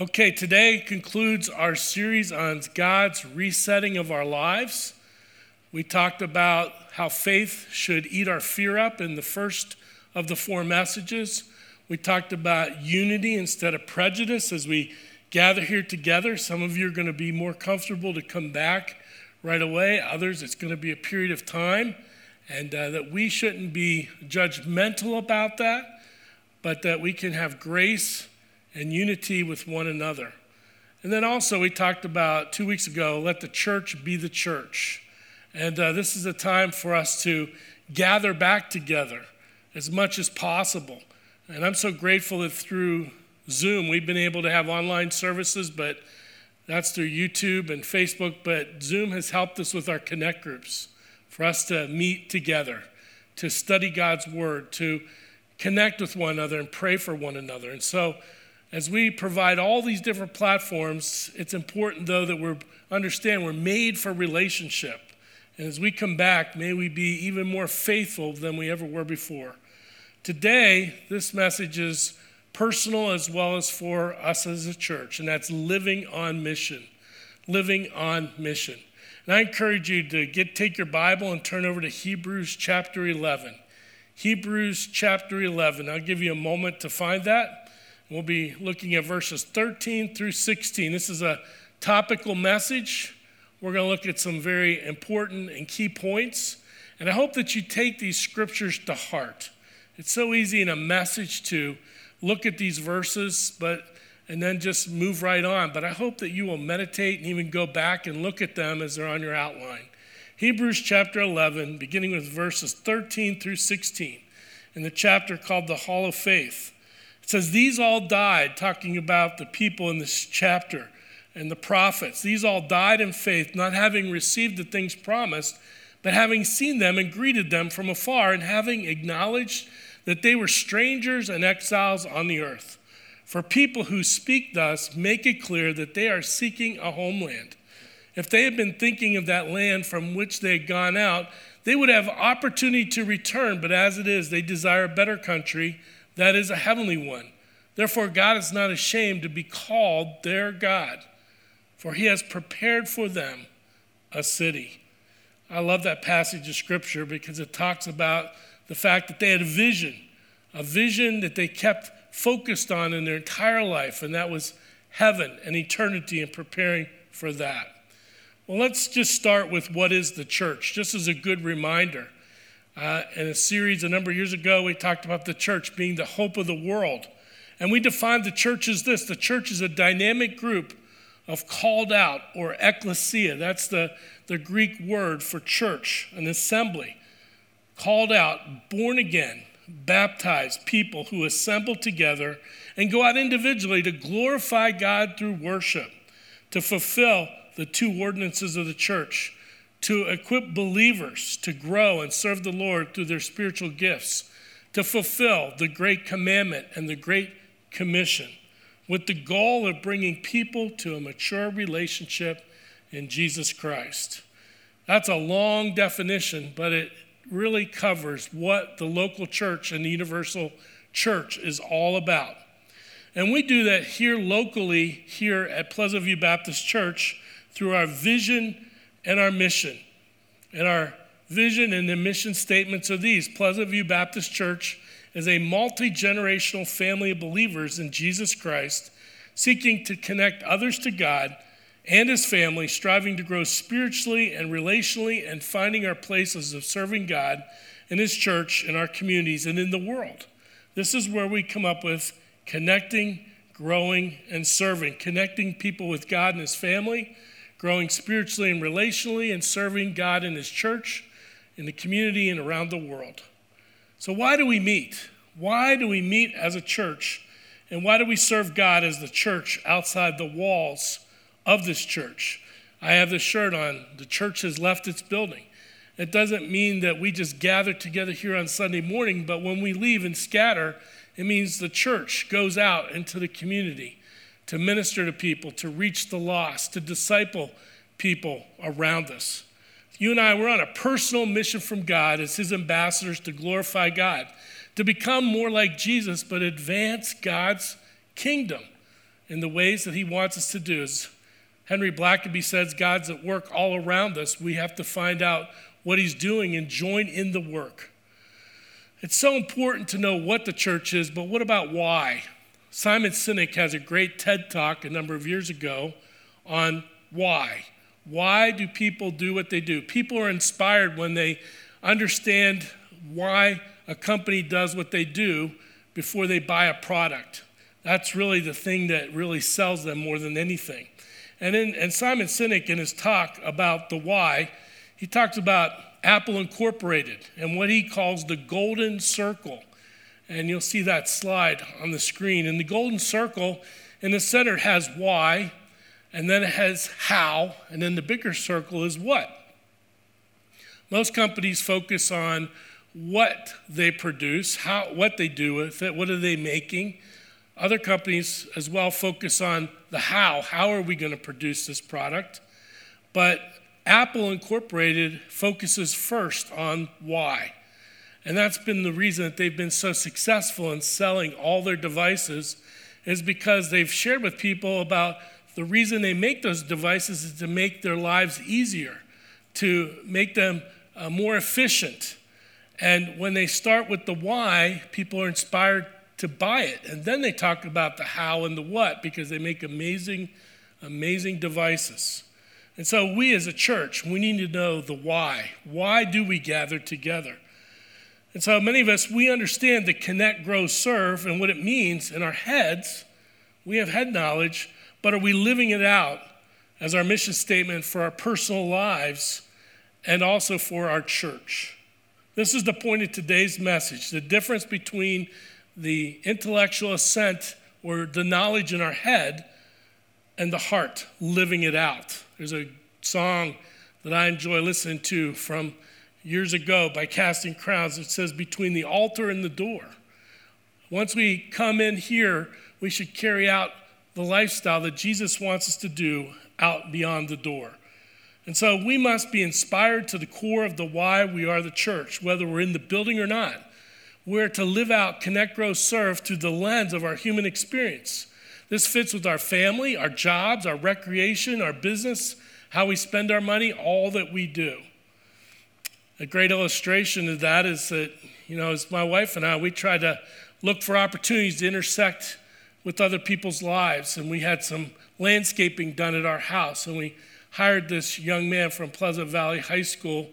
Okay, today concludes our series on God's resetting of our lives. We talked about how faith should eat our fear up in the first of the four messages. We talked about unity instead of prejudice as we gather here together. Some of you are going to be more comfortable to come back right away, others, it's going to be a period of time, and uh, that we shouldn't be judgmental about that, but that we can have grace and unity with one another. And then also, we talked about two weeks ago let the church be the church. And uh, this is a time for us to gather back together as much as possible. And I'm so grateful that through Zoom we've been able to have online services, but that's through YouTube and Facebook. But Zoom has helped us with our connect groups for us to meet together, to study God's word, to connect with one another and pray for one another. And so, as we provide all these different platforms, it's important though that we understand we're made for relationship. And as we come back, may we be even more faithful than we ever were before. Today, this message is personal as well as for us as a church, and that's living on mission. Living on mission. And I encourage you to get take your Bible and turn over to Hebrews chapter 11. Hebrews chapter 11. I'll give you a moment to find that. We'll be looking at verses 13 through 16. This is a topical message. We're going to look at some very important and key points. And I hope that you take these scriptures to heart. It's so easy in a message to look at these verses, but and then just move right on. But I hope that you will meditate and even go back and look at them as they're on your outline. Hebrews chapter 11, beginning with verses 13 through 16, in the chapter called the Hall of Faith. It says, These all died, talking about the people in this chapter and the prophets. These all died in faith, not having received the things promised, but having seen them and greeted them from afar, and having acknowledged that they were strangers and exiles on the earth. For people who speak thus make it clear that they are seeking a homeland. If they had been thinking of that land from which they had gone out, they would have opportunity to return, but as it is, they desire a better country that is a heavenly one. Therefore, God is not ashamed to be called their God, for he has prepared for them a city. I love that passage of scripture because it talks about the fact that they had a vision, a vision that they kept focused on in their entire life, and that was heaven and eternity and preparing for that. Well, let's just start with what is the church, just as a good reminder. Uh, in a series a number of years ago, we talked about the church being the hope of the world. And we defined the church as this the church is a dynamic group of called out or ecclesia. That's the, the Greek word for church, an assembly. Called out, born again, baptized people who assemble together and go out individually to glorify God through worship, to fulfill the two ordinances of the church to equip believers to grow and serve the Lord through their spiritual gifts, to fulfill the great commandment and the great commission, with the goal of bringing people to a mature relationship in Jesus Christ. That's a long definition, but it really covers what the local church and the universal church is all about. And we do that here locally, here at Pleasant View Baptist Church, through our vision and our mission. And our vision and the mission statements are these Pleasant View Baptist Church is a multi generational family of believers in Jesus Christ, seeking to connect others to God and His family, striving to grow spiritually and relationally, and finding our places of serving God in His church, in our communities, and in the world. This is where we come up with connecting, growing, and serving, connecting people with God and His family growing spiritually and relationally, and serving God in His church, in the community, and around the world. So, why do we meet? Why do we meet as a church? And why do we serve God as the church outside the walls of this church? I have this shirt on. The church has left its building. It doesn't mean that we just gather together here on Sunday morning, but when we leave and scatter, it means the church goes out into the community to minister to people, to reach the lost, to disciple people around us. You and I, we're on a personal mission from God as His ambassadors to glorify God, to become more like Jesus, but advance God's kingdom. in the ways that He wants us to do. As Henry Blackaby says, God's at work all around us. We have to find out what He's doing and join in the work. It's so important to know what the church is, but what about why? Simon Sinek has a great TED talk a number of years ago on why. Why do people do what they do? People are inspired when they understand why a company does what they do before they buy a product. That's really the thing that really sells them more than anything. And, in, and Simon Sinek, in his talk about the why, he talks about Apple Incorporated and what he calls the golden circle. And you'll see that slide on the screen. And the golden circle in the center has why, and then it has how, and then the bigger circle is what. Most companies focus on what they produce, how, what they do with it, what are they making. Other companies as well focus on the how. How are we going to produce this product? But Apple Incorporated focuses first on why. And that's been the reason that they've been so successful in selling all their devices is because they've shared with people about the reason they make those devices is to make their lives easier, to make them uh, more efficient. And when they start with the why, people are inspired to buy it. And then they talk about the how and the what because they make amazing, amazing devices. And so we as a church, we need to know the why. Why do we gather together? And so many of us, we understand the connect, grow, serve and what it means in our heads. We have head knowledge, but are we living it out as our mission statement for our personal lives and also for our church? This is the point of today's message the difference between the intellectual assent or the knowledge in our head and the heart living it out. There's a song that I enjoy listening to from years ago by Casting Crowns. It says, Between the altar and the door. Once we come in here, we should carry out the lifestyle that Jesus wants us to do out beyond the door. And so we must be inspired to the core of the why we are the church, whether we're in the building or not. We're to live out, connect, grow, serve through the lens of our human experience. This fits with our family, our jobs, our recreation, our business, how we spend our money, all that we do. A great illustration of that is that, you know, as my wife and I, we try to look for opportunities to intersect with other people's lives. And we had some landscaping done at our house. And we hired this young man from Pleasant Valley High School,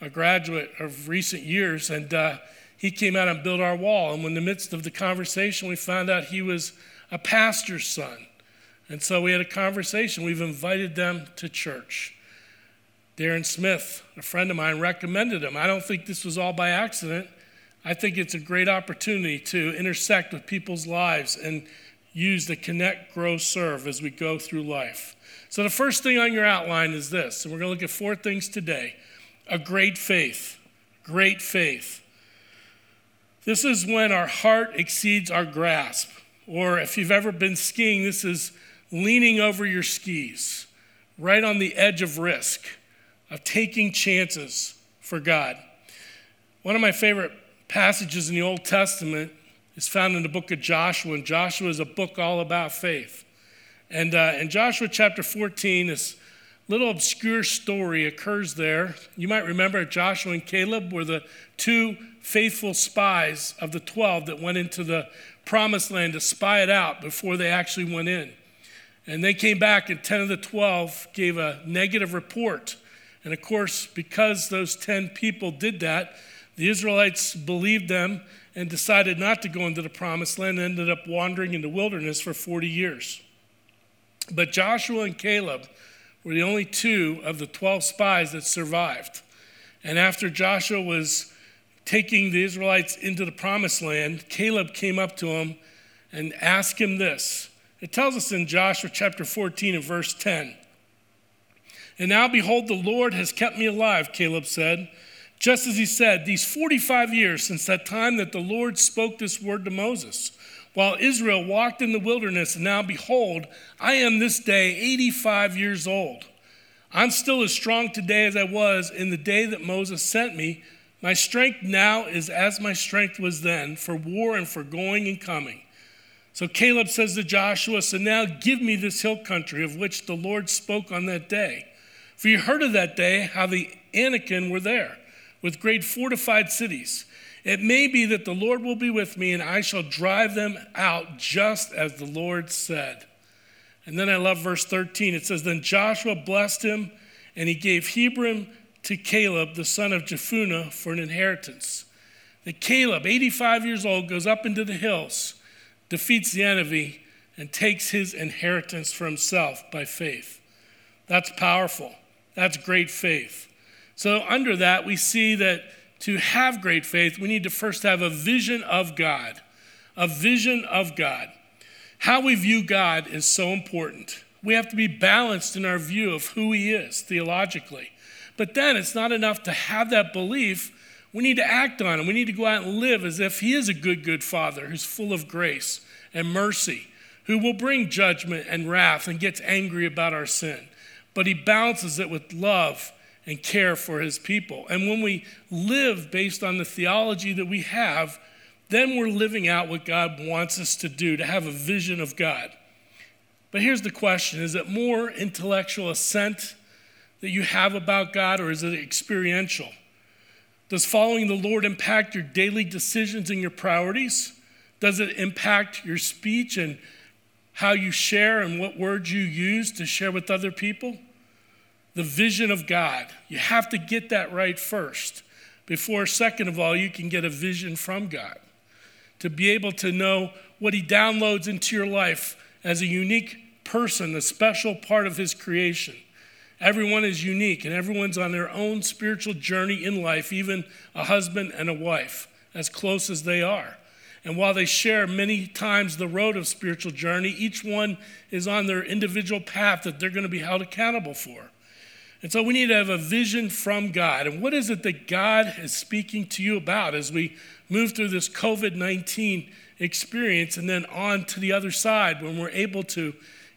a graduate of recent years. And uh, he came out and built our wall. And in the midst of the conversation, we found out he was a pastor's son. And so we had a conversation. We've invited them to church. Darren Smith, a friend of mine, recommended him. I don't think this was all by accident. I think it's a great opportunity to intersect with people's lives and use the connect, grow, serve as we go through life. So, the first thing on your outline is this, and we're going to look at four things today a great faith. Great faith. This is when our heart exceeds our grasp. Or if you've ever been skiing, this is leaning over your skis, right on the edge of risk of taking chances for God. One of my favorite passages in the Old Testament is found in the book of Joshua, and Joshua is a book all about faith. And uh, in Joshua chapter 14, this little obscure story occurs there. You might remember Joshua and Caleb were the two faithful spies of the 12 that went into the promised land to spy it out before they actually went in. And they came back, and 10 of the 12 gave a negative report and of course, because those 10 people did that, the Israelites believed them and decided not to go into the promised land and ended up wandering in the wilderness for 40 years. But Joshua and Caleb were the only two of the 12 spies that survived. And after Joshua was taking the Israelites into the promised land, Caleb came up to him and asked him this. It tells us in Joshua chapter 14 and verse 10 and now, behold, the Lord has kept me alive, Caleb said. Just as he said, these 45 years since that time that the Lord spoke this word to Moses, while Israel walked in the wilderness, and now behold, I am this day 85 years old. I'm still as strong today as I was in the day that Moses sent me. My strength now is as my strength was then for war and for going and coming. So Caleb says to Joshua, So now give me this hill country of which the Lord spoke on that day. For you heard of that day how the Anakim were there, with great fortified cities. It may be that the Lord will be with me, and I shall drive them out just as the Lord said. And then I love verse 13. It says, Then Joshua blessed him, and he gave Hebron to Caleb, the son of Jephunneh, for an inheritance. That Caleb, 85 years old, goes up into the hills defeats the enemy, and takes his inheritance for himself by faith. That's powerful. That's great faith. So, under that, we see that to have great faith, we need to first have a vision of God. A vision of God. How we view God is so important. We have to be balanced in our view of who He is theologically. But then it's not enough to have that belief we need to act on it. We need to go out and live as if he is a good, good father who's full of grace and mercy, who will bring judgment and wrath and gets angry about our sin. But he balances it with love and care for his people. And when we live based on the theology that we have, then we're living out what God wants us to do, to have a vision of God. But here's the question Is it more intellectual assent that you have about God, or is it experiential? Does following the Lord impact your daily decisions and your priorities? Does it impact your speech and how you share and what words you use to share with other people? The vision of God. You have to get that right first before, second of all, you can get a vision from God. To be able to know what He downloads into your life as a unique person, a special part of His creation. Everyone is unique and everyone's on their own spiritual journey in life, even a husband and a wife, as close as they are. And while they share many times the road of spiritual journey, each one is on their individual path that they're going to be held accountable for. And so we need to have a vision from God. And what is it that God is speaking to you about as we move through this COVID 19 experience and then on to the other side when we're able to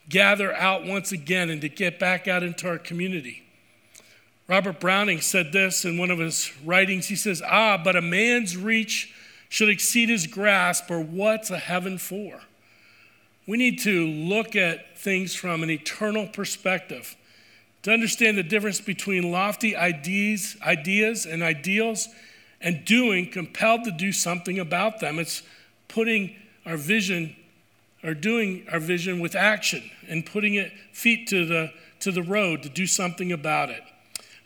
gather out once again and to get back out into our community. Robert Browning said this in one of his writings. He says, Ah, but a man's reach should exceed his grasp, or what's a heaven for? We need to look at things from an eternal perspective to understand the difference between lofty ideas, ideas and ideals and doing, compelled to do something about them. It's putting our vision or doing our vision with action and putting it feet to the, to the road to do something about it.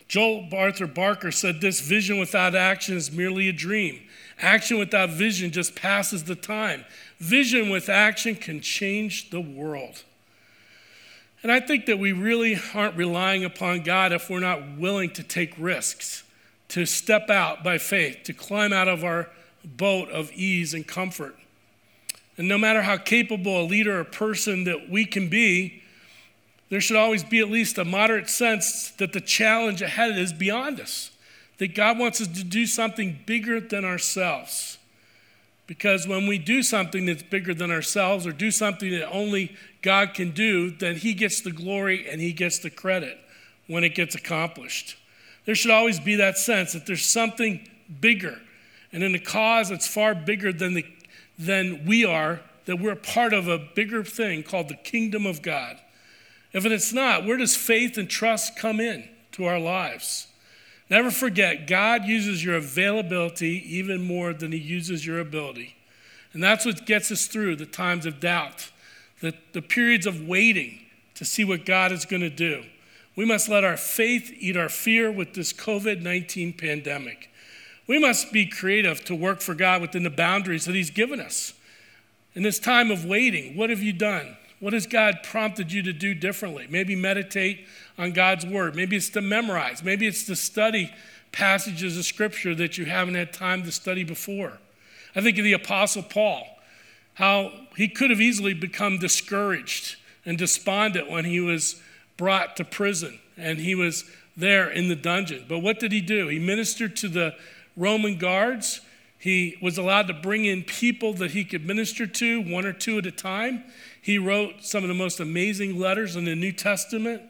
Joel Arthur Barker said this vision without action is merely a dream. Action without vision just passes the time. Vision with action can change the world. And I think that we really aren't relying upon God if we're not willing to take risks, to step out by faith, to climb out of our boat of ease and comfort. And no matter how capable a leader or person that we can be, there should always be at least a moderate sense that the challenge ahead is beyond us, that God wants us to do something bigger than ourselves. Because when we do something that's bigger than ourselves or do something that only God can do, then He gets the glory and He gets the credit when it gets accomplished. There should always be that sense that there's something bigger and in a cause that's far bigger than the than we are, that we're part of a bigger thing called the kingdom of God. If it's not, where does faith and trust come in to our lives? Never forget, God uses your availability even more than He uses your ability. And that's what gets us through the times of doubt, the, the periods of waiting to see what God is going to do. We must let our faith eat our fear with this COVID 19 pandemic. We must be creative to work for God within the boundaries that He's given us. In this time of waiting, what have you done? What has God prompted you to do differently? Maybe meditate on God's word. Maybe it's to memorize. Maybe it's to study passages of scripture that you haven't had time to study before. I think of the Apostle Paul, how he could have easily become discouraged and despondent when he was brought to prison and he was there in the dungeon. But what did he do? He ministered to the Roman guards. He was allowed to bring in people that he could minister to, one or two at a time. He wrote some of the most amazing letters in the New Testament.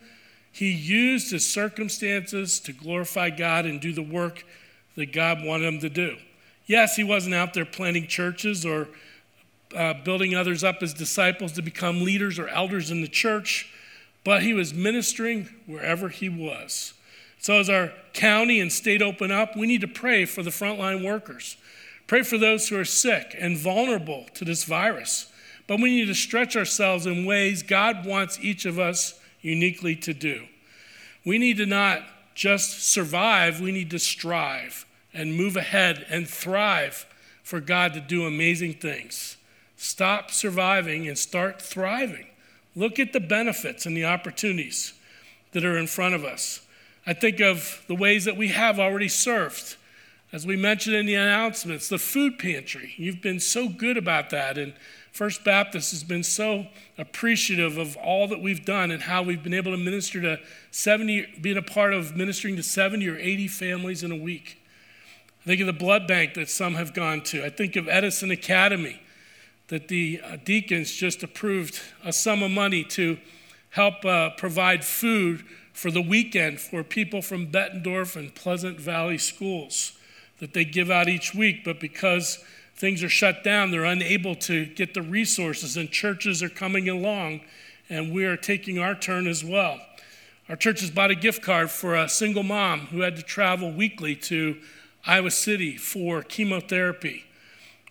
He used his circumstances to glorify God and do the work that God wanted him to do. Yes, he wasn't out there planting churches or uh, building others up as disciples to become leaders or elders in the church, but he was ministering wherever he was. So, as our county and state open up, we need to pray for the frontline workers. Pray for those who are sick and vulnerable to this virus. But we need to stretch ourselves in ways God wants each of us uniquely to do. We need to not just survive, we need to strive and move ahead and thrive for God to do amazing things. Stop surviving and start thriving. Look at the benefits and the opportunities that are in front of us. I think of the ways that we have already served. As we mentioned in the announcements, the food pantry. You've been so good about that. And First Baptist has been so appreciative of all that we've done and how we've been able to minister to 70, being a part of ministering to 70 or 80 families in a week. I think of the blood bank that some have gone to. I think of Edison Academy that the uh, deacons just approved a sum of money to help uh, provide food for the weekend for people from Bettendorf and Pleasant Valley schools that they give out each week. But because things are shut down, they're unable to get the resources, and churches are coming along, and we are taking our turn as well. Our church has bought a gift card for a single mom who had to travel weekly to Iowa City for chemotherapy.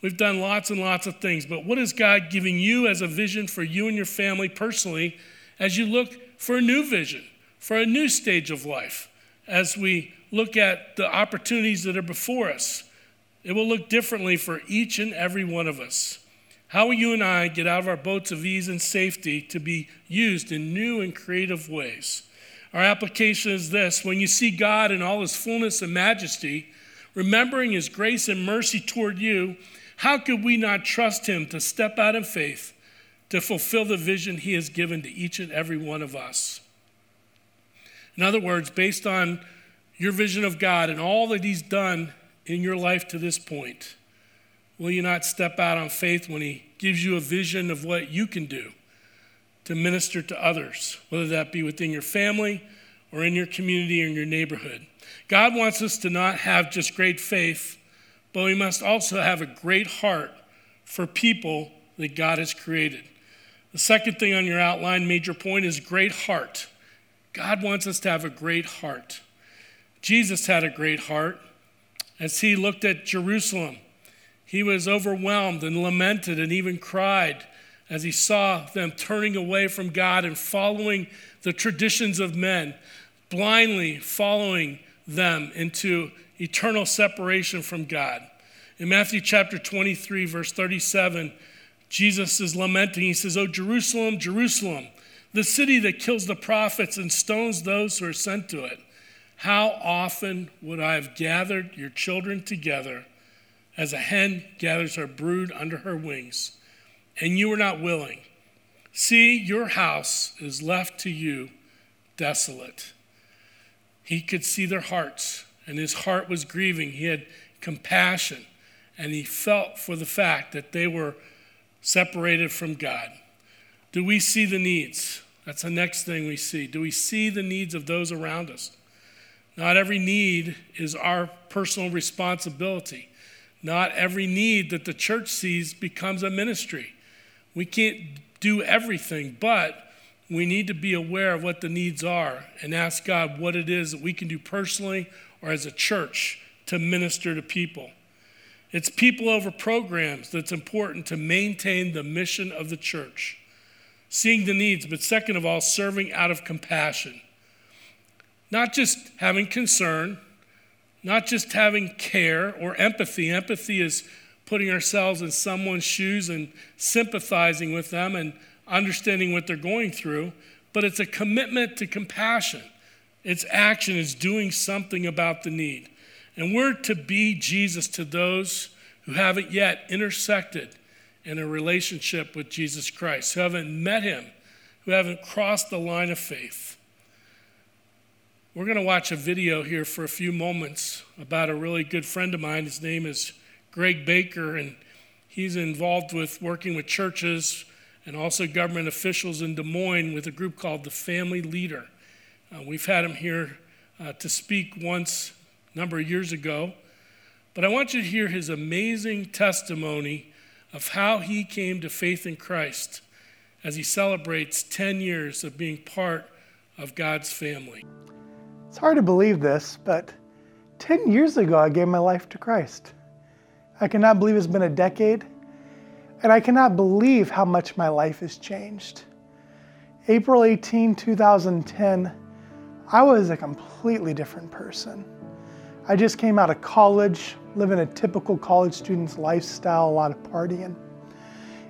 We've done lots and lots of things, but what is God giving you as a vision for you and your family personally as you look for a new vision, for a new stage of life, as we look at the opportunities that are before us? It will look differently for each and every one of us. How will you and I get out of our boats of ease and safety to be used in new and creative ways? Our application is this when you see God in all his fullness and majesty, remembering his grace and mercy toward you, how could we not trust him to step out in faith to fulfill the vision he has given to each and every one of us? In other words, based on your vision of God and all that he's done in your life to this point? Will you not step out on faith when He gives you a vision of what you can do to minister to others, whether that be within your family or in your community or in your neighborhood? God wants us to not have just great faith, but we must also have a great heart for people that God has created. The second thing on your outline, major point, is great heart. God wants us to have a great heart. Jesus had a great heart. As he looked at Jerusalem, he was overwhelmed and lamented and even cried as he saw them turning away from God and following the traditions of men, blindly following them into eternal separation from God. In Matthew chapter 23, verse 37, Jesus is lamenting. He says, Oh, Jerusalem, Jerusalem, the city that kills the prophets and stones those who are sent to it. How often would I have gathered your children together as a hen gathers her brood under her wings, and you were not willing? See, your house is left to you desolate. He could see their hearts, and his heart was grieving. He had compassion, and he felt for the fact that they were separated from God. Do we see the needs? That's the next thing we see. Do we see the needs of those around us? Not every need is our personal responsibility. Not every need that the church sees becomes a ministry. We can't do everything, but we need to be aware of what the needs are and ask God what it is that we can do personally or as a church to minister to people. It's people over programs that's important to maintain the mission of the church. Seeing the needs, but second of all, serving out of compassion. Not just having concern, not just having care or empathy. Empathy is putting ourselves in someone's shoes and sympathizing with them and understanding what they're going through, but it's a commitment to compassion. Its action is doing something about the need. And we're to be Jesus to those who haven't yet intersected in a relationship with Jesus Christ, who haven't met him, who haven't crossed the line of faith. We're going to watch a video here for a few moments about a really good friend of mine. His name is Greg Baker, and he's involved with working with churches and also government officials in Des Moines with a group called the Family Leader. Uh, we've had him here uh, to speak once a number of years ago, but I want you to hear his amazing testimony of how he came to faith in Christ as he celebrates 10 years of being part of God's family. It's hard to believe this, but 10 years ago I gave my life to Christ. I cannot believe it's been a decade, and I cannot believe how much my life has changed. April 18, 2010, I was a completely different person. I just came out of college, living a typical college student's lifestyle, a lot of partying.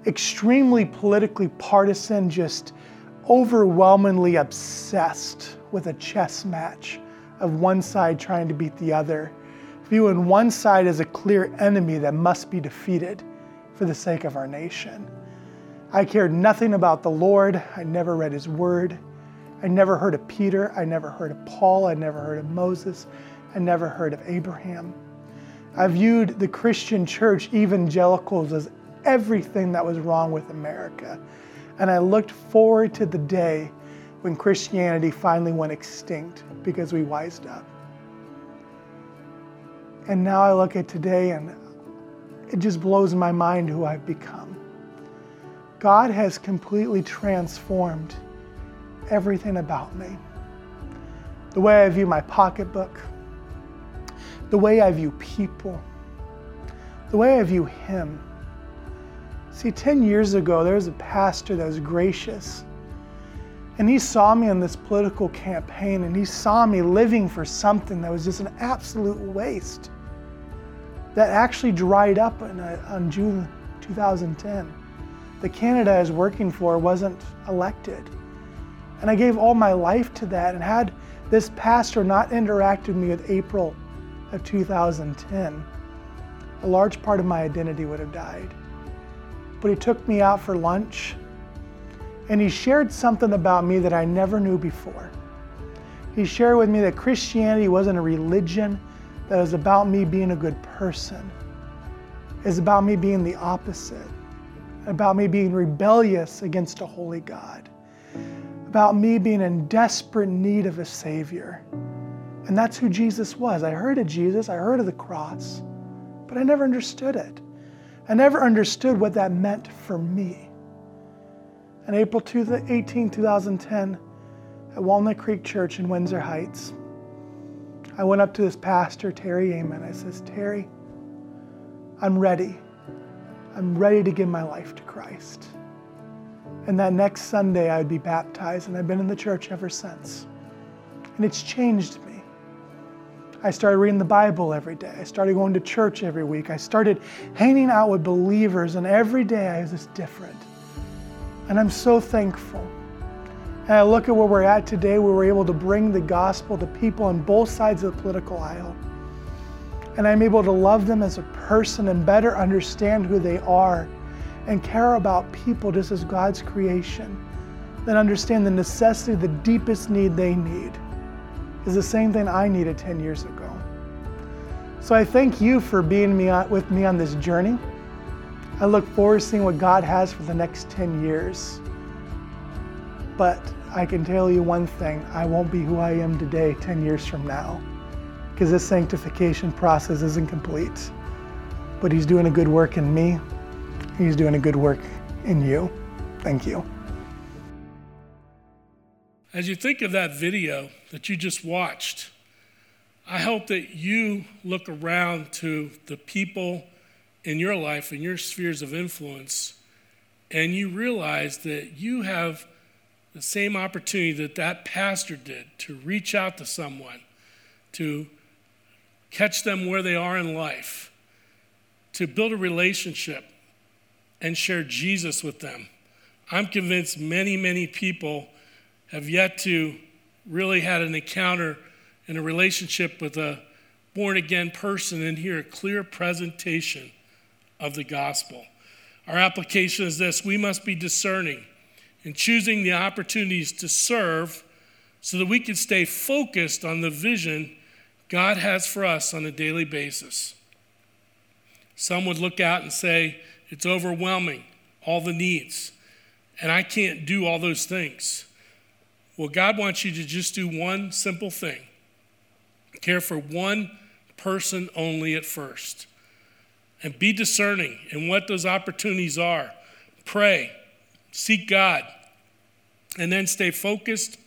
Extremely politically partisan, just overwhelmingly obsessed with a chess match of one side trying to beat the other, viewing one side as a clear enemy that must be defeated for the sake of our nation. I cared nothing about the Lord. I never read his word. I never heard of Peter. I never heard of Paul. I never heard of Moses. I never heard of Abraham. I viewed the Christian church, evangelicals, as everything that was wrong with America. And I looked forward to the day when Christianity finally went extinct because we wised up. And now I look at today and it just blows my mind who I've become. God has completely transformed everything about me. The way I view my pocketbook, the way I view people, the way I view Him. See, 10 years ago, there was a pastor that was gracious. And he saw me in this political campaign and he saw me living for something that was just an absolute waste that actually dried up a, uh, on June 2010. The candidate I was working for wasn't elected. And I gave all my life to that. And had this pastor not interacted with me with April of 2010, a large part of my identity would have died. But he took me out for lunch and he shared something about me that I never knew before. He shared with me that Christianity wasn't a religion, that it was about me being a good person. It's about me being the opposite, about me being rebellious against a holy God about me being in desperate need of a Savior. And that's who Jesus was. I heard of Jesus, I heard of the cross, but I never understood it. I never understood what that meant for me. On April 18, 2010, at Walnut Creek Church in Windsor Heights, I went up to this pastor, Terry Amann. I says, Terry, I'm ready. I'm ready to give my life to Christ. And that next Sunday, I'd be baptized, and I've been in the church ever since. And it's changed me. I started reading the Bible every day. I started going to church every week. I started hanging out with believers, and every day I was just different. And I'm so thankful. And I look at where we're at today, where we're able to bring the gospel to people on both sides of the political aisle. And I'm able to love them as a person and better understand who they are and care about people just as God's creation, then understand the necessity, the deepest need they need is the same thing I needed 10 years ago. So I thank you for being me on, with me on this journey. I look forward to seeing what God has for the next 10 years. But I can tell you one thing I won't be who I am today 10 years from now because this sanctification process isn't complete. But He's doing a good work in me He's doing a good work in you. Thank you. As you think of that video that you just watched, I hope that you look around to the people in your life, in your spheres of influence, and you realize that you have the same opportunity that that pastor did to reach out to someone, to catch them where they are in life, to build a relationship, and share Jesus with them. I'm convinced many, many people have yet to really had an encounter in a relationship with a born again person and hear a clear presentation of the gospel. Our application is this we must be discerning and choosing the opportunities to serve so that we can stay focused on the vision God has for us on a daily basis. Some would look out and say, it's overwhelming, all the needs. And I can't do all those things. Well, God wants you to just do one simple thing care for one person only at first. and be discerning in what those opportunities are. Pray, seek God, and then stay focused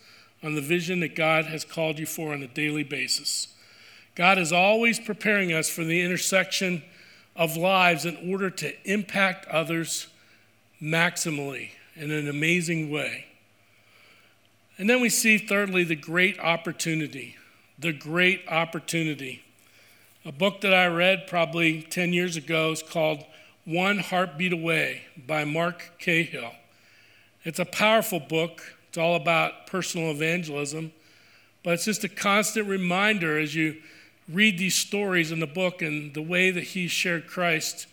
on the vision that God has called you for on a daily basis. God is always preparing us for the intersection of lives in order to impact others maximally in an amazing way. And then we see, thirdly, the great opportunity. The great opportunity. A book that I read probably 10 years ago is called One Heartbeat Away by Mark Cahill. It's a powerful book. It's all about personal evangelism, but it's just a constant reminder as you read these stories in the book and the way that he shared Christ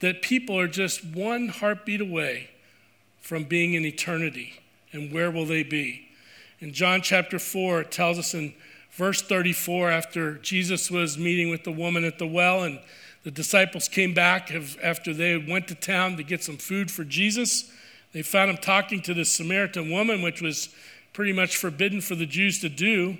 that people are just one heartbeat away from being in eternity. And where will they be? In John chapter 4, it tells us in verse 34, after Jesus was meeting with the woman at the well, and the disciples came back after they went to town to get some food for Jesus. They found him talking to this Samaritan woman, which was pretty much forbidden for the Jews to do.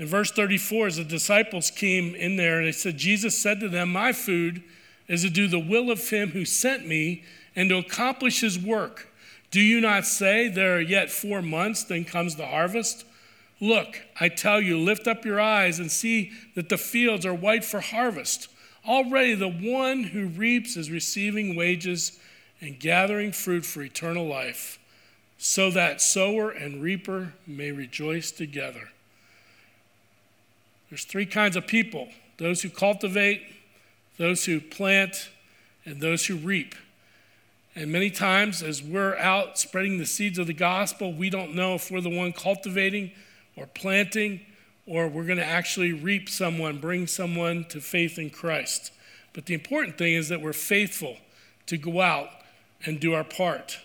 In verse 34, as the disciples came in there, and they said, Jesus said to them, My food is to do the will of him who sent me and to accomplish his work. Do you not say, There are yet four months, then comes the harvest? Look, I tell you, lift up your eyes and see that the fields are white for harvest. Already the one who reaps is receiving wages and gathering fruit for eternal life, so that sower and reaper may rejoice together. There's three kinds of people those who cultivate, those who plant, and those who reap. And many times, as we're out spreading the seeds of the gospel, we don't know if we're the one cultivating or planting or we're going to actually reap someone, bring someone to faith in Christ. But the important thing is that we're faithful to go out and do our part.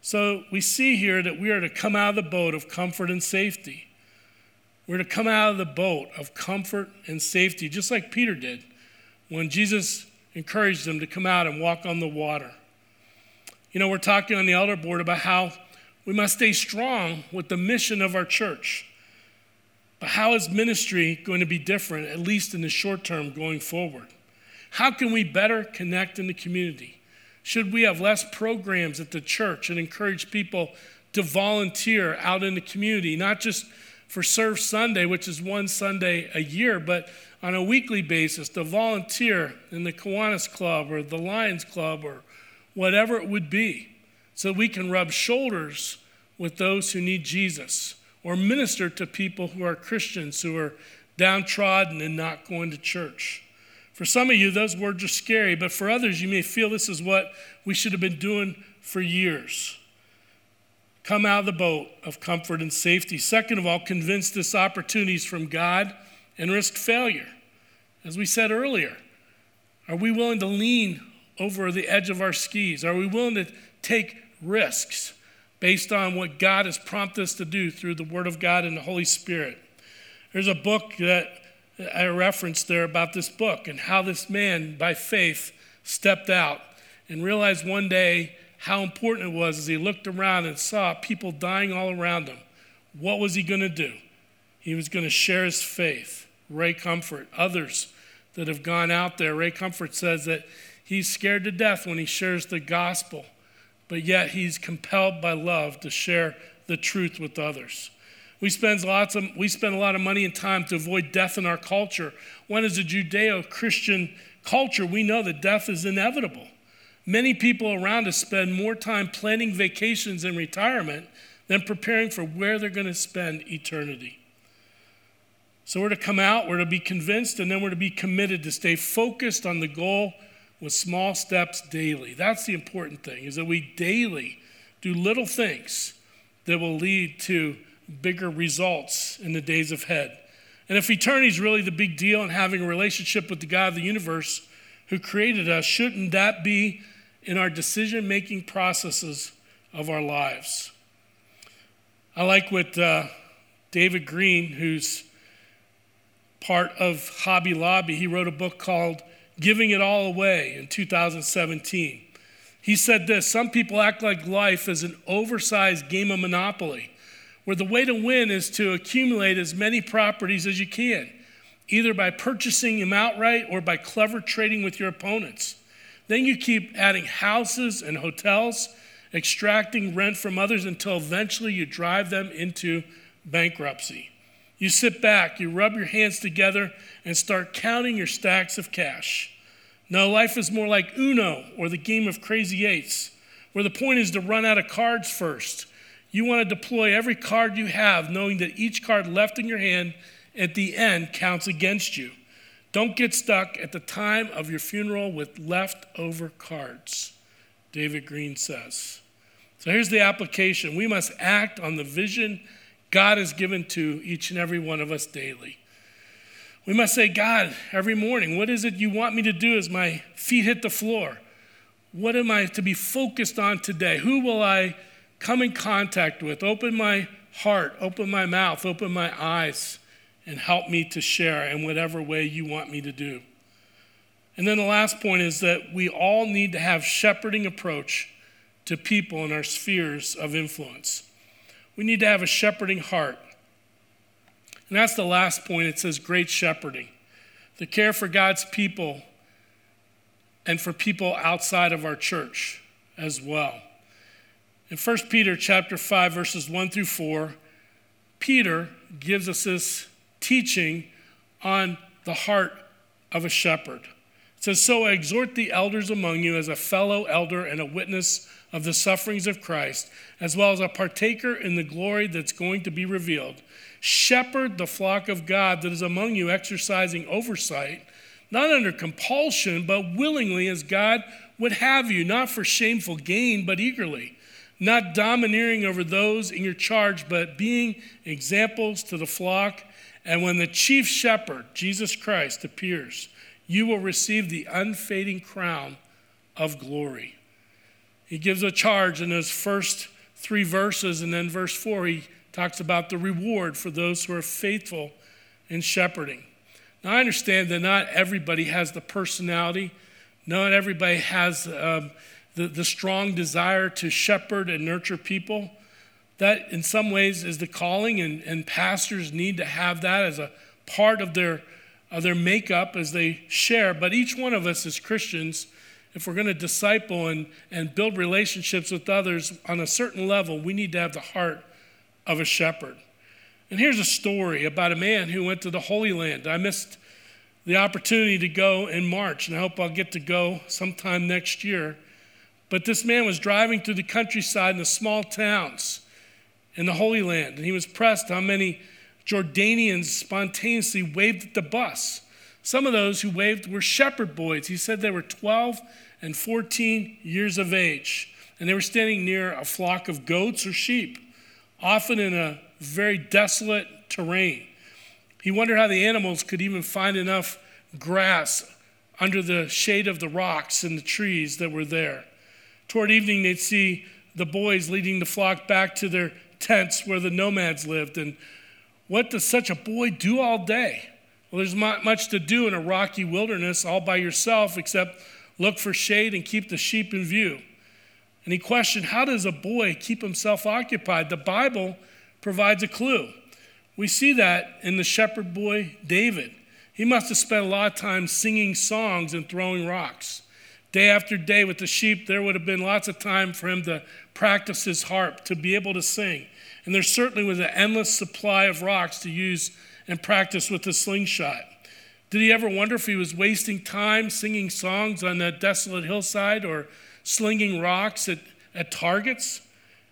So we see here that we are to come out of the boat of comfort and safety. We're to come out of the boat of comfort and safety, just like Peter did when Jesus encouraged them to come out and walk on the water. You know, we're talking on the elder board about how we must stay strong with the mission of our church. But how is ministry going to be different, at least in the short term going forward? How can we better connect in the community? Should we have less programs at the church and encourage people to volunteer out in the community, not just for Serve Sunday, which is one Sunday a year, but on a weekly basis to volunteer in the Kiwanis Club or the Lions Club or whatever it would be, so we can rub shoulders with those who need Jesus or minister to people who are Christians who are downtrodden and not going to church. For some of you, those words are scary, but for others, you may feel this is what we should have been doing for years come out of the boat of comfort and safety. Second of all, convince this opportunities from God and risk failure. As we said earlier, are we willing to lean over the edge of our skis? Are we willing to take risks based on what God has prompted us to do through the Word of God and the Holy Spirit? There's a book that I referenced there about this book and how this man, by faith, stepped out and realized one day how important it was as he looked around and saw people dying all around him. What was he going to do? He was going to share his faith. Ray Comfort, others that have gone out there, Ray Comfort says that he's scared to death when he shares the gospel, but yet he's compelled by love to share the truth with others. We spend lots of we spend a lot of money and time to avoid death in our culture. When as a Judeo-Christian culture, we know that death is inevitable. Many people around us spend more time planning vacations and retirement than preparing for where they're going to spend eternity. So we're to come out, we're to be convinced, and then we're to be committed to stay focused on the goal with small steps daily. That's the important thing, is that we daily do little things that will lead to bigger results in the days ahead. And if eternity is really the big deal and having a relationship with the God of the universe who created us, shouldn't that be in our decision making processes of our lives. I like what uh, David Green, who's part of Hobby Lobby, he wrote a book called Giving It All Away in 2017. He said this Some people act like life is an oversized game of Monopoly, where the way to win is to accumulate as many properties as you can. either by purchasing them outright or by clever trading with your opponents. Then you keep adding houses and hotels, extracting rent from others until eventually you drive them into bankruptcy. You sit back, you rub your hands together, and start counting your stacks of cash. No, life is more like Uno or the game of Crazy Eights, where the point is to run out of cards first. You want to deploy every card you have, knowing that each card left in your hand at the end counts against you. Don't get stuck at the time of your funeral with leftover cards, David Green says. So here's the application we must act on the vision God has given to each and every one of us daily. We must say, God, every morning, what is it you want me to do as my feet hit the floor? What am I to be focused on today? Who will I come in contact with? Open my heart, open my mouth, open my eyes and help me to share in whatever way you want me to do. And then the last point is that we all need to have shepherding approach to people in our spheres of influence. We need to have a shepherding heart. And that's the last point. It says great shepherding. The care for God's people and for people outside of our church as well. In 1 Peter chapter 5 verses 1 through 4, Peter gives us this teaching on the heart of a shepherd. It says, So I exhort the elders among you as a fellow elder and a witness of the sufferings of Christ, as well as a partaker in the glory that's going to be revealed. Shepherd the flock of God that is among you, exercising oversight, not under compulsion, but willingly as God would have you, not for shameful gain, but eagerly not domineering over those in your charge, but being examples to the flock. And when the chief shepherd, Jesus Christ, appears, you will receive the unfading crown of glory. He gives a charge in those first three verses, and then verse four, he talks about the reward for those who are faithful in shepherding. Now, I understand that not everybody has the personality, not everybody has um, the, the strong desire to shepherd and nurture people that in some ways is the calling, and, and pastors need to have that as a part of their, of their makeup as they share. But each one of us as Christians, if we're going to disciple and, and build relationships with others on a certain level, we need to have the heart of a shepherd. And here's a story about a man who went to the Holy Land. I missed the opportunity to go in March, and I hope I'll get to go sometime next year. But this man was driving through the countryside in the small towns in the Holy Land, and he was pressed how many Jordanians spontaneously waved at the bus. Some of those who waved were shepherd boys. He said they were 12 and 14 years of age, and they were standing near a flock of goats or sheep, often in a very desolate terrain. He wondered how the animals could even find enough grass under the shade of the rocks and the trees that were there. Toward evening, they'd see the boys leading the flock back to their tents where the nomads lived. And what does such a boy do all day? Well, there's not much to do in a rocky wilderness all by yourself except look for shade and keep the sheep in view. And he questioned, How does a boy keep himself occupied? The Bible provides a clue. We see that in the shepherd boy David. He must have spent a lot of time singing songs and throwing rocks. Day after day with the sheep, there would have been lots of time for him to practice his harp, to be able to sing. And there certainly was an endless supply of rocks to use and practice with the slingshot. Did he ever wonder if he was wasting time singing songs on that desolate hillside or slinging rocks at, at targets?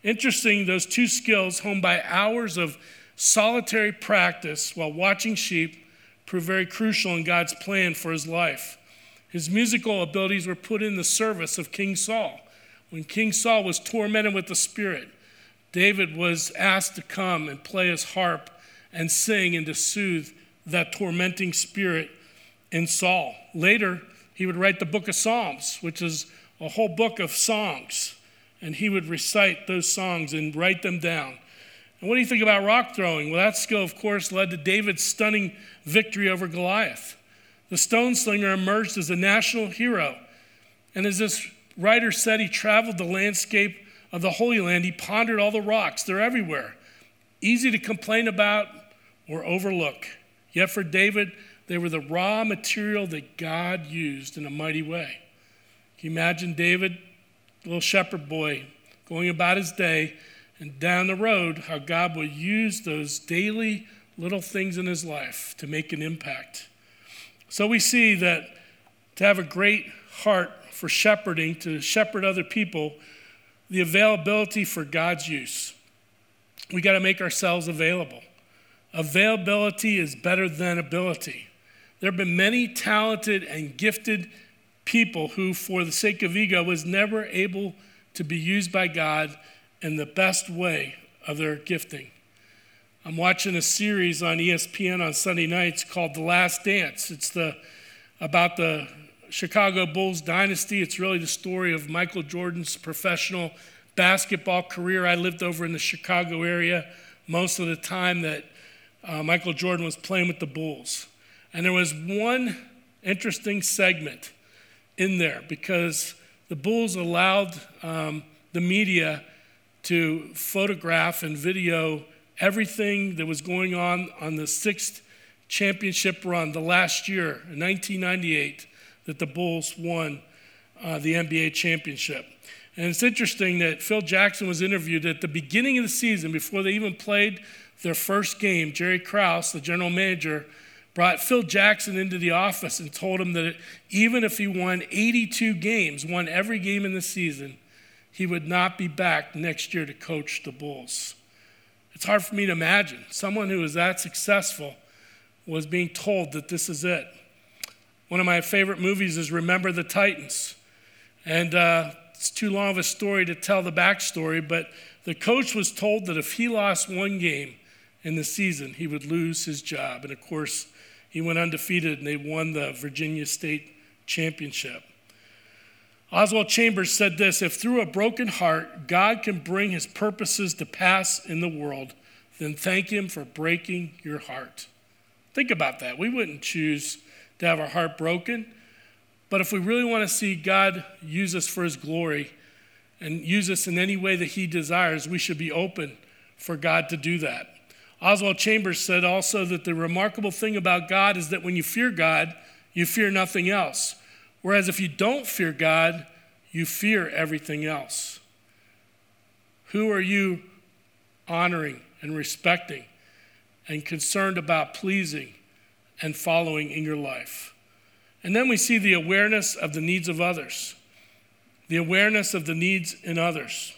Interesting, those two skills, honed by hours of solitary practice while watching sheep, proved very crucial in God's plan for his life. His musical abilities were put in the service of King Saul. When King Saul was tormented with the Spirit, David was asked to come and play his harp and sing and to soothe that tormenting spirit in Saul. Later, he would write the book of Psalms, which is a whole book of songs, and he would recite those songs and write them down. And what do you think about rock throwing? Well, that skill, of course, led to David's stunning victory over Goliath. The stone slinger emerged as a national hero. And as this writer said, he traveled the landscape of the Holy Land, he pondered all the rocks. They're everywhere, easy to complain about or overlook. Yet for David, They were the raw material that God used in a mighty way. Can you imagine David, little shepherd boy, going about his day, and down the road, how God will use those daily little things in his life to make an impact. So we see that to have a great heart for shepherding, to shepherd other people, the availability for God's use. We got to make ourselves available. Availability is better than ability. There have been many talented and gifted people who, for the sake of ego, was never able to be used by God in the best way of their gifting. I'm watching a series on ESPN on Sunday nights called The Last Dance. It's the about the Chicago Bulls dynasty. It's really the story of Michael Jordan's professional basketball career. I lived over in the Chicago area most of the time that uh, Michael Jordan was playing with the Bulls. And there was one interesting segment in there because the Bulls allowed um, the media to photograph and video everything that was going on on the sixth championship run, the last year, in 1998, that the Bulls won uh, the NBA championship. And it's interesting that Phil Jackson was interviewed at the beginning of the season, before they even played their first game. Jerry Krause, the general manager, brought Phil Jackson into the office and told him that even if he won 82 games, won every game in the season, he would not be back next year to coach the Bulls. It's hard for me to imagine someone who is that successful was being told that this is it. One of my favorite movies is Remember the Titans. And uh, it's too long of a story to tell the backstory, but the coach was told that if he lost one game in the season, he would lose his job. And of course, he went undefeated and they won the Virginia State Championship. Oswald Chambers said this If through a broken heart God can bring his purposes to pass in the world, then thank him for breaking your heart. Think about that. We wouldn't choose to have our heart broken, but if we really want to see God use us for his glory and use us in any way that he desires, we should be open for God to do that. Oswald Chambers said also that the remarkable thing about God is that when you fear God, you fear nothing else. Whereas if you don't fear God, you fear everything else. Who are you honoring and respecting and concerned about pleasing and following in your life? And then we see the awareness of the needs of others, the awareness of the needs in others.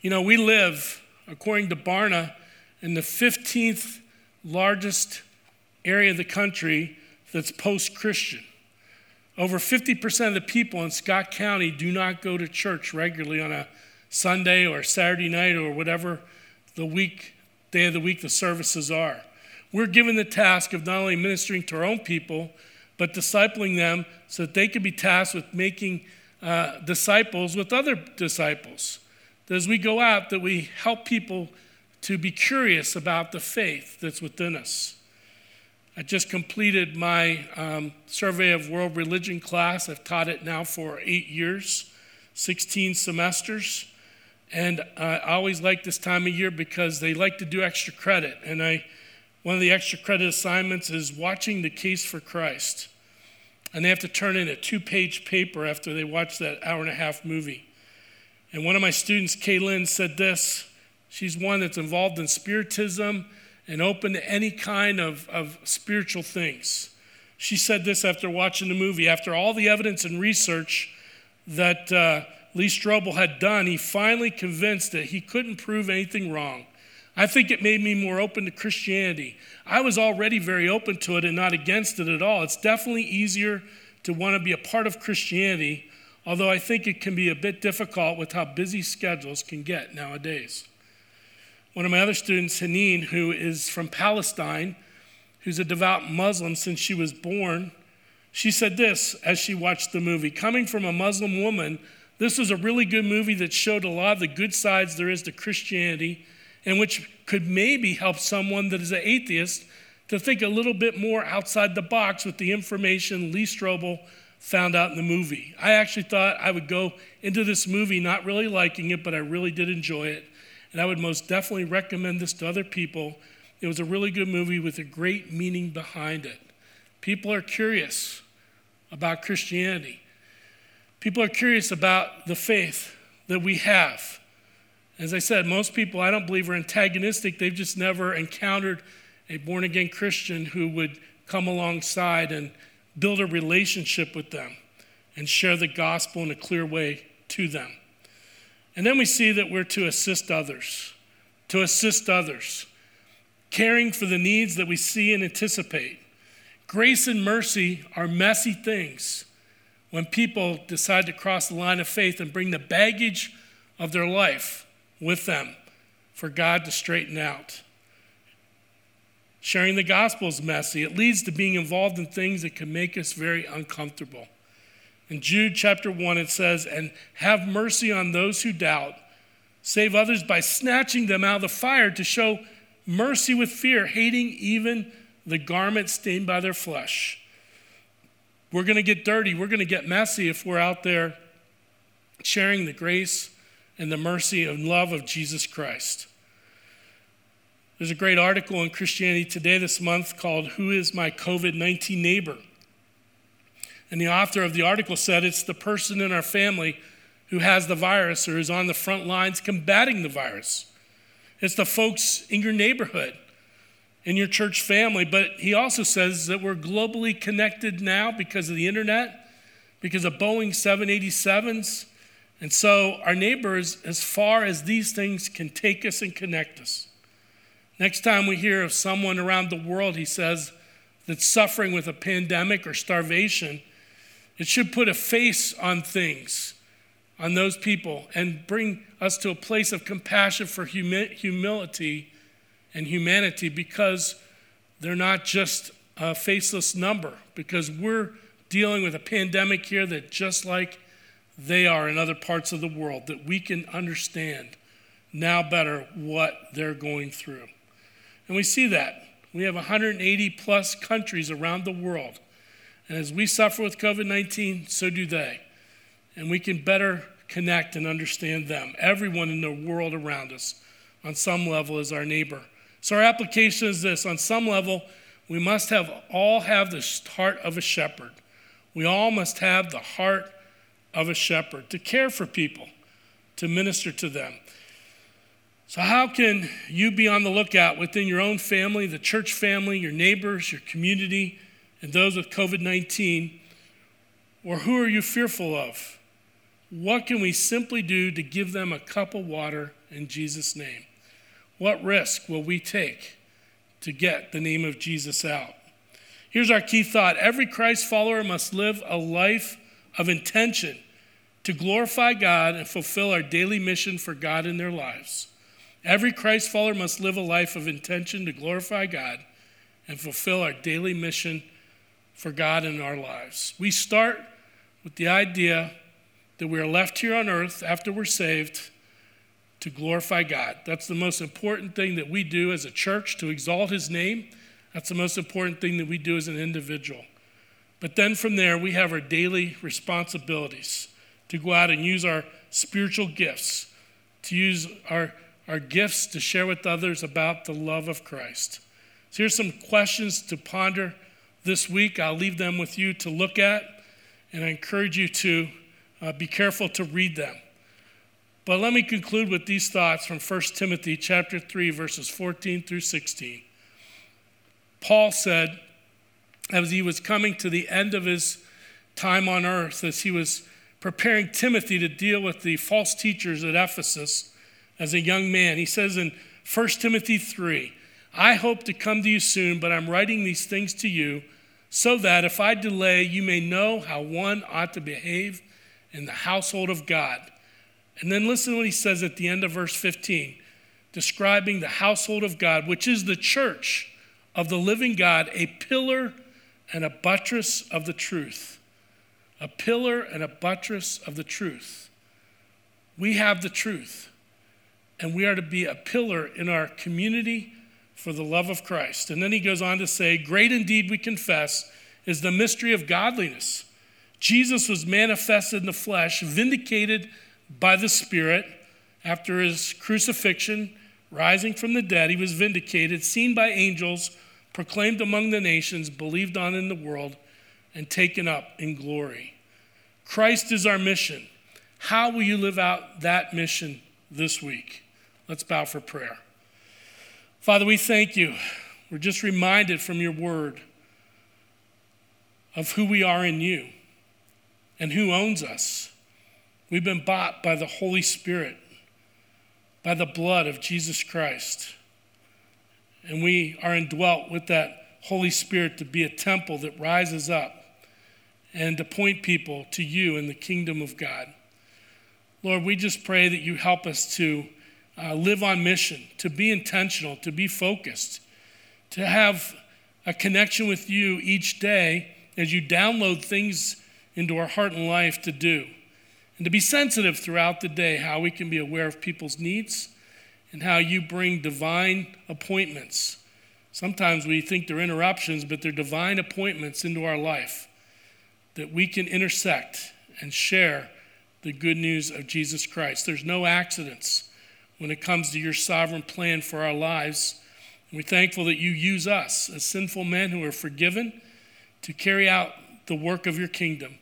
You know, we live, according to Barna, in the 15th largest area of the country that's post Christian. Over 50% of the people in Scott County do not go to church regularly on a Sunday or Saturday night or whatever the week, day of the week the services are. We're given the task of not only ministering to our own people, but discipling them so that they can be tasked with making uh, disciples with other disciples. That as we go out, that we help people to be curious about the faith that's within us. I just completed my um, survey of world religion class. I've taught it now for eight years, 16 semesters. And I always like this time of year because they like to do extra credit. And I, one of the extra credit assignments is watching the case for Christ. And they have to turn in a two page paper after they watch that hour and a half movie. And one of my students, Kaylin, said this. She's one that's involved in Spiritism and open to any kind of, of spiritual things. She said this after watching the movie. After all the evidence and research that uh, Lee Strobel had done, he finally convinced that he couldn't prove anything wrong. I think it made me more open to Christianity. I was already very open to it and not against it at all. It's definitely easier to want to be a part of Christianity, although I think it can be a bit difficult with how busy schedules can get nowadays. One of my other students, Haneen, who is from Palestine, who's a devout Muslim since she was born, she said this as she watched the movie Coming from a Muslim woman, this was a really good movie that showed a lot of the good sides there is to Christianity and which could maybe help someone that is an atheist to think a little bit more outside the box with the information Lee Strobel found out in the movie. I actually thought I would go into this movie not really liking it, but I really did enjoy it. And I would most definitely recommend this to other people it was a really good movie with a great meaning behind it. People are curious about Christianity. People are curious about the faith that we have. As I said, most people I don't believe are antagonistic. They've just never encountered a born again Christian who would come alongside and build a relationship with them and share the gospel in a clear way to them. And then we see that we're to assist others, to assist others, caring for the needs that we see and anticipate. Grace and mercy are messy things when people decide to cross the line of faith and bring the baggage of their life with them for God to straighten out. Sharing the gospel is messy. It leads to being involved in things that can make us very uncomfortable. In Jude chapter 1, it says, And have mercy on those who doubt. Save others by snatching them out of the fire to show mercy with fear, hating even the garment stained by their flesh. We're going to get dirty. We're going to get messy if we're out there sharing the grace and the mercy and love of Jesus Christ. There's a great article in Christianity Today this month called Who is My COVID 19 Neighbor? And the author of the article said it's the person in our family who has the virus or is on the front lines combating the virus. It's the folks in your neighborhood, in your church family. But he also says that we're globally connected now because of the internet, because of Boeing 787s. And so our neighbors, as far as these things can take us and connect us. Next time we hear of someone around the world, he says, that's suffering with a pandemic or starvation, it should put a face on things, on those people, and bring us to a place of compassion for humi- humility and humanity because they're not just a faceless number, because we're dealing with a pandemic here that just like they are in other parts of the world, that we can understand now better what they're going through. And we see that. We have 180 plus countries around the world and as we suffer with COVID 19, so do they. And we can better connect and understand them. Everyone in the world around us, on some level, is our neighbor. So our application is this on some level, we must have all have the heart of a shepherd. We all must have the heart of a shepherd to care for people, to minister to them. So, how can you be on the lookout within your own family, the church family, your neighbors, your community, and those with COVID 19? Or who are you fearful of? What can we simply do to give them a cup of water in Jesus' name? What risk will we take to get the name of Jesus out? Here's our key thought every Christ follower must live a life of intention to glorify God and fulfill our daily mission for God in their lives. Every Christ follower must live a life of intention to glorify God and fulfill our daily mission for God in our lives. We start with the idea that we are left here on earth after we're saved to glorify God. That's the most important thing that we do as a church to exalt His name. That's the most important thing that we do as an individual. But then from there, we have our daily responsibilities to go out and use our spiritual gifts, to use our, our gifts to share with others about the love of Christ. So here's some questions to ponder this week. I'll leave them with you to look at, and I encourage you to uh, be careful to read them. But let me conclude with these thoughts from 1 Timothy chapter 3 verses 14 through 16. Paul said as he was coming to the end of his time on earth as he was preparing Timothy to deal with the false teachers at Ephesus as a young man. He says in 1 Timothy 3, I hope to come to you soon, but I'm writing these things to you so that if I delay, you may know how one ought to behave in the household of God. And then listen to what he says at the end of verse 15, describing the household of God, which is the church of the living God, a pillar and a buttress of the truth. A pillar and a buttress of the truth. We have the truth, and we are to be a pillar in our community for the love of Christ. And then he goes on to say, Great indeed, we confess, is the mystery of godliness. Jesus was manifested in the flesh, vindicated by the Spirit after his crucifixion, Rising from the dead, he was vindicated, seen by angels, proclaimed among the nations, believed on in the world, and taken up in glory. Christ is our mission. How will you live out that mission this week? Let's bow for prayer. Father, we thank you. We're just reminded from your word of who we are in you and who owns us. We've been bought by the Holy Spirit, by the blood of Jesus Christ. And we are indwelt with that Holy Spirit to be a temple that rises up and to point people to you in the kingdom of God. Lord, we just pray that you help us to uh, live on mission, to be intentional, to be focused, to have a connection with you each day as you download things into our heart and life to do. And to be sensitive throughout the day how we can be aware of people's needs and how you bring divine appointments. Sometimes we think they're interruptions, but they're divine appointments into our life that we can intersect and share the good news of Jesus Christ. There's no accidents when it comes to your sovereign plan for our lives. we're thankful that you use us as sinful men who are forgiven to carry out the work of your kingdom.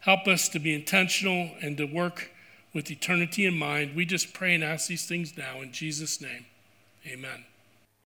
Help us to be intentional and to work with eternity in mind. We just pray and ask these things now in Jesus' name. Amen.